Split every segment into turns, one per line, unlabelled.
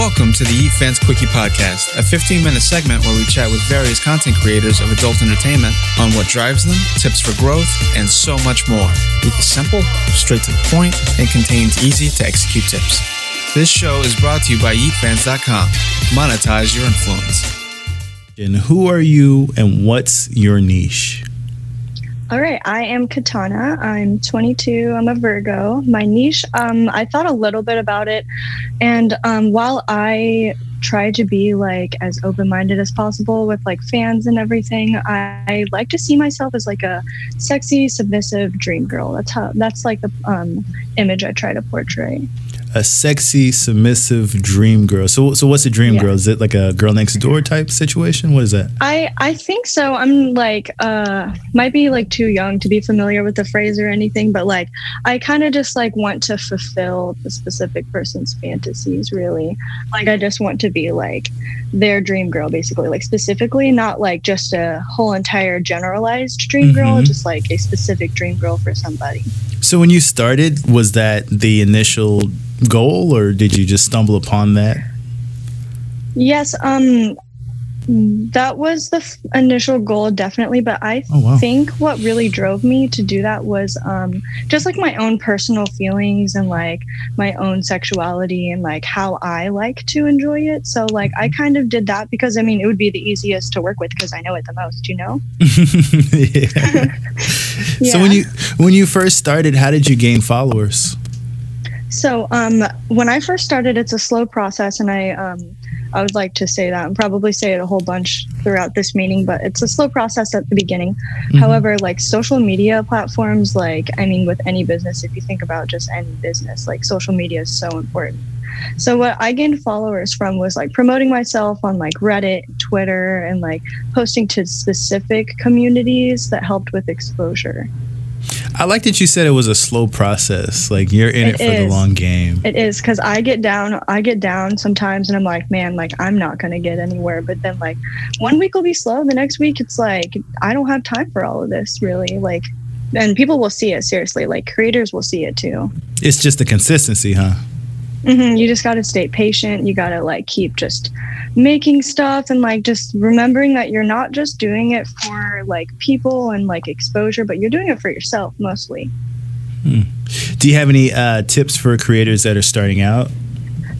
Welcome to the Yeet Fans Quickie Podcast, a 15 minute segment where we chat with various content creators of adult entertainment on what drives them, tips for growth, and so much more. Yeet is simple, straight to the point, and contains easy to execute tips. This show is brought to you by YeetFans.com. Monetize your influence.
And who are you and what's your niche?
All right, I am Kitana. I'm 22. I'm a Virgo. My niche, um, I thought a little bit about it, and um, while I try to be like as open-minded as possible with like fans and everything, I, I like to see myself as like a sexy, submissive dream girl. That's how. That's like the um, image I try to portray
a sexy, submissive dream girl. So, so what's a dream yeah. girl? Is it like a girl next door type situation? What is that?
I I think so. I'm like uh might be like too young to be familiar with the phrase or anything, but like I kind of just like want to fulfill the specific person's fantasies. Really, like I just want to be like their dream girl, basically. Like specifically, not like just a whole entire generalized dream mm-hmm. girl, just like a specific dream girl for somebody.
So when you started, was that the initial goal or did you just stumble upon that?
Yes, um that was the f- initial goal definitely but i oh, wow. think what really drove me to do that was um, just like my own personal feelings and like my own sexuality and like how i like to enjoy it so like i kind of did that because i mean it would be the easiest to work with because i know it the most you know
yeah. yeah. so when you when you first started how did you gain followers
so um, when I first started, it's a slow process, and I um, I would like to say that and probably say it a whole bunch throughout this meeting, but it's a slow process at the beginning. Mm-hmm. However, like social media platforms, like I mean, with any business, if you think about just any business, like social media is so important. So what I gained followers from was like promoting myself on like Reddit, Twitter, and like posting to specific communities that helped with exposure.
I like that you said it was a slow process. Like you're in it, it for is. the long game.
It is because I get down. I get down sometimes, and I'm like, man, like I'm not gonna get anywhere. But then, like one week will be slow. The next week, it's like I don't have time for all of this. Really, like, and people will see it seriously. Like creators will see it too.
It's just the consistency, huh?
Mm-hmm. You just got to stay patient. You got to like keep just making stuff and like just remembering that you're not just doing it for like people and like exposure, but you're doing it for yourself mostly.
Hmm. Do you have any uh, tips for creators that are starting out?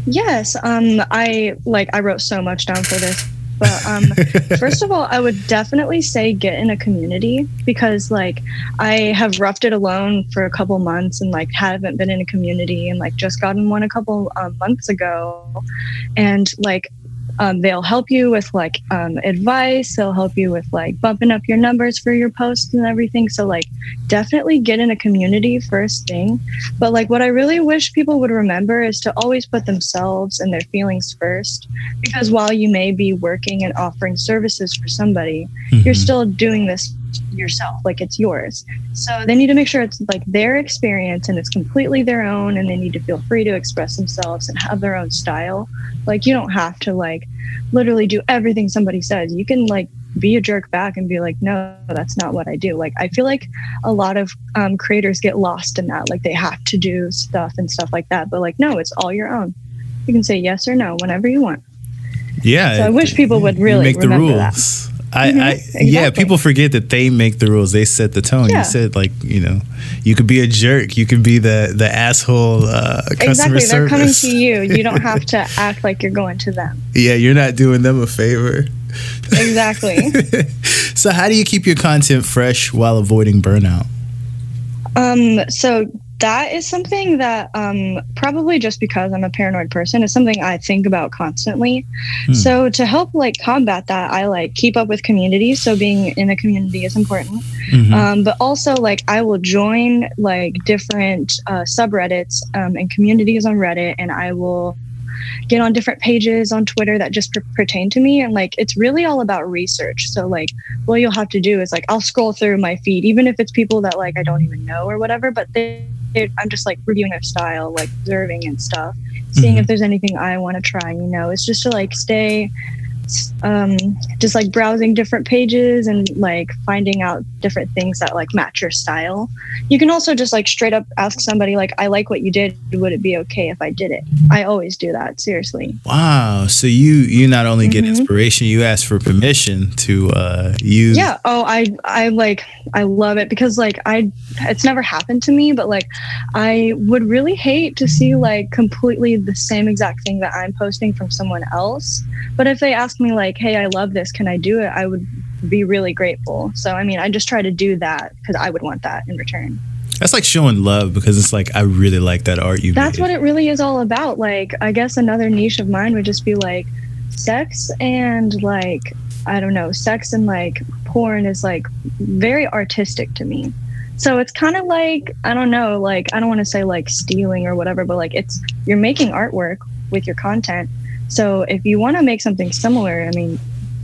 Yes. Um, I like I wrote so much down for this. But um, first of all, I would definitely say get in a community because like I have roughed it alone for a couple months and like haven't been in a community and like just gotten one a couple um, months ago, and like um, they'll help you with like um, advice. They'll help you with like bumping up your numbers for your posts and everything. So like definitely get in a community first thing. But like what I really wish people would remember is to always put themselves and their feelings first. Because while you may be working and offering services for somebody, mm-hmm. you're still doing this yourself. Like it's yours. So they need to make sure it's like their experience and it's completely their own and they need to feel free to express themselves and have their own style. Like you don't have to like literally do everything somebody says. You can like be a jerk back and be like no that's not what i do. Like i feel like a lot of um, creators get lost in that. Like they have to do stuff and stuff like that but like no it's all your own. You can say yes or no whenever you want.
Yeah
so i wish people would really make the rules that.
I, mm-hmm. I exactly. yeah, people forget that they make the rules. They set the tone. Yeah. You said like you know, you could be a jerk. You could be the the asshole uh, customer
exactly.
service.
They're coming to you. You don't have to act like you're going to them.
Yeah, you're not doing them a favor.
Exactly.
so, how do you keep your content fresh while avoiding burnout?
Um. So that is something that um, probably just because I'm a paranoid person is something I think about constantly. Hmm. So to help like combat that, I like keep up with communities. So being in a community is important. Mm-hmm. Um, but also like I will join like different uh, subreddits um, and communities on Reddit, and I will get on different pages on Twitter that just per- pertain to me. And like, it's really all about research. So, like, what you'll have to do is like, I'll scroll through my feed, even if it's people that like I don't even know or whatever, but they, I'm just like reviewing their style, like observing and stuff, seeing mm-hmm. if there's anything I want to try, you know, it's just to like stay um, just like browsing different pages and like finding out different things that like match your style. You can also just like straight up ask somebody like, "I like what you did. Would it be okay if I did it?" I always do that. Seriously.
Wow. So you you not only get mm-hmm. inspiration, you ask for permission to uh, use.
Yeah. Oh, I I like I love it because like I it's never happened to me, but like I would really hate to see like completely the same exact thing that I'm posting from someone else. But if they ask me like, "Hey, I love this. Can I do it?" I would be really grateful. So I mean, I just try to do that because I would want that in return.
That's like showing love because it's like I really like that art you.
That's
made.
what it really is all about. Like I guess another niche of mine would just be like sex and like I don't know, sex and like porn is like very artistic to me. So it's kind of like I don't know, like I don't want to say like stealing or whatever, but like it's you're making artwork with your content. So if you want to make something similar, I mean,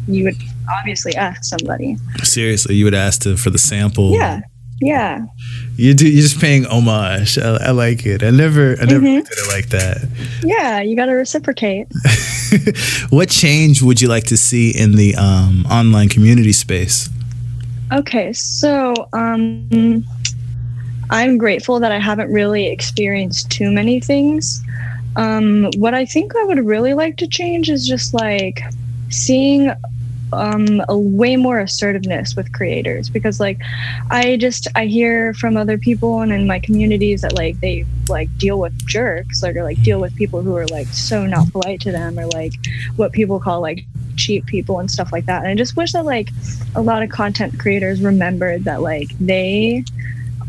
you would obviously ask somebody.
Seriously, you would ask to, for the sample.
Yeah. Yeah.
You do. You're just paying homage. I, I like it. I never. I never mm-hmm. did it like that.
Yeah, you got to reciprocate.
what change would you like to see in the um, online community space?
Okay, so um, I'm grateful that I haven't really experienced too many things. Um, what I think I would really like to change is just like seeing um, a way more assertiveness with creators because like I just I hear from other people and in my communities that like they like deal with jerks like or like deal with people who are like so not polite to them or like what people call like cheap people and stuff like that. And I just wish that like a lot of content creators remembered that like they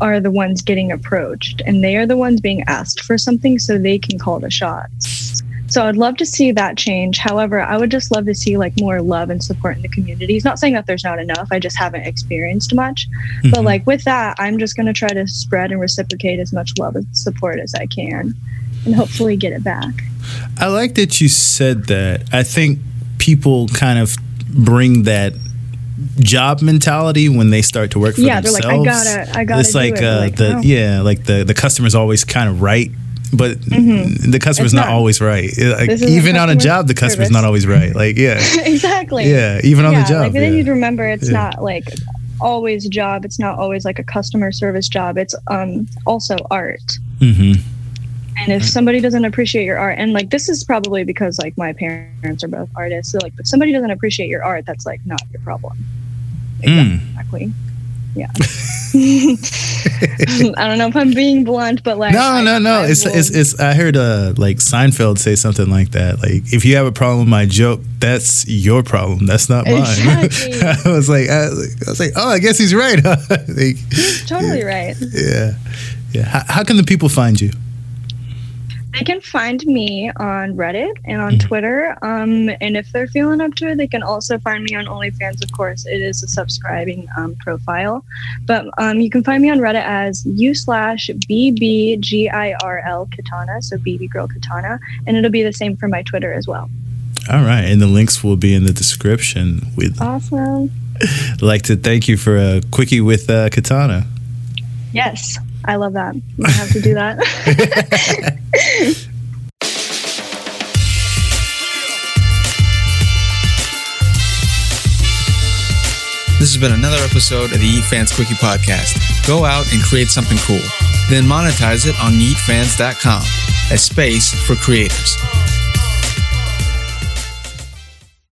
are the ones getting approached and they are the ones being asked for something so they can call the shots so I'd love to see that change. However, I would just love to see like more love and support in the communities. Not saying that there's not enough. I just haven't experienced much. Mm-hmm. But like with that, I'm just going to try to spread and reciprocate as much love and support as I can and hopefully get it back.
I like that you said that. I think people kind of bring that job mentality when they start to work for
yeah,
themselves.
Yeah, they're like, I gotta, I gotta.
It's like,
it.
uh,
like,
the oh. yeah, like the the customer's always kind of right but mm-hmm. the customer's not, not, always right. Like, even on a job, the customer's service. not always right. Like, yeah,
exactly.
Yeah, even on the job.
Like,
yeah.
then you'd remember it's yeah. not like always a job. It's not always like a customer service job. It's um also art. Mm-hmm. And if somebody doesn't appreciate your art, and like this is probably because like my parents are both artists, so like if somebody doesn't appreciate your art, that's like not your problem.
Mm.
Exactly. Mm yeah. I don't know if I'm being blunt, but like
no,
I,
no, no.
I
it's,
will...
it's it's. I heard uh like Seinfeld say something like that. Like if you have a problem with my joke, that's your problem. That's not mine. Exactly. I was like, I, I, was like, oh, I guess he's right. like,
he's totally right.
Yeah, yeah. How, how can the people find you?
They can find me on Reddit and on mm-hmm. Twitter. Um, and if they're feeling up to it, they can also find me on OnlyFans. Of course, it is a subscribing um, profile, but um, you can find me on Reddit as u slash bbgirl kitana, so BB Girl Kitana, and it'll be the same for my Twitter as well.
All right, and the links will be in the description. With
awesome.
I'd like to thank you for a quickie with uh, Kitana.
Yes. I love that. I have to do that.
This has been another episode of the Yeet Fans Quickie Podcast. Go out and create something cool. Then monetize it on yeetfans.com, a space for creators.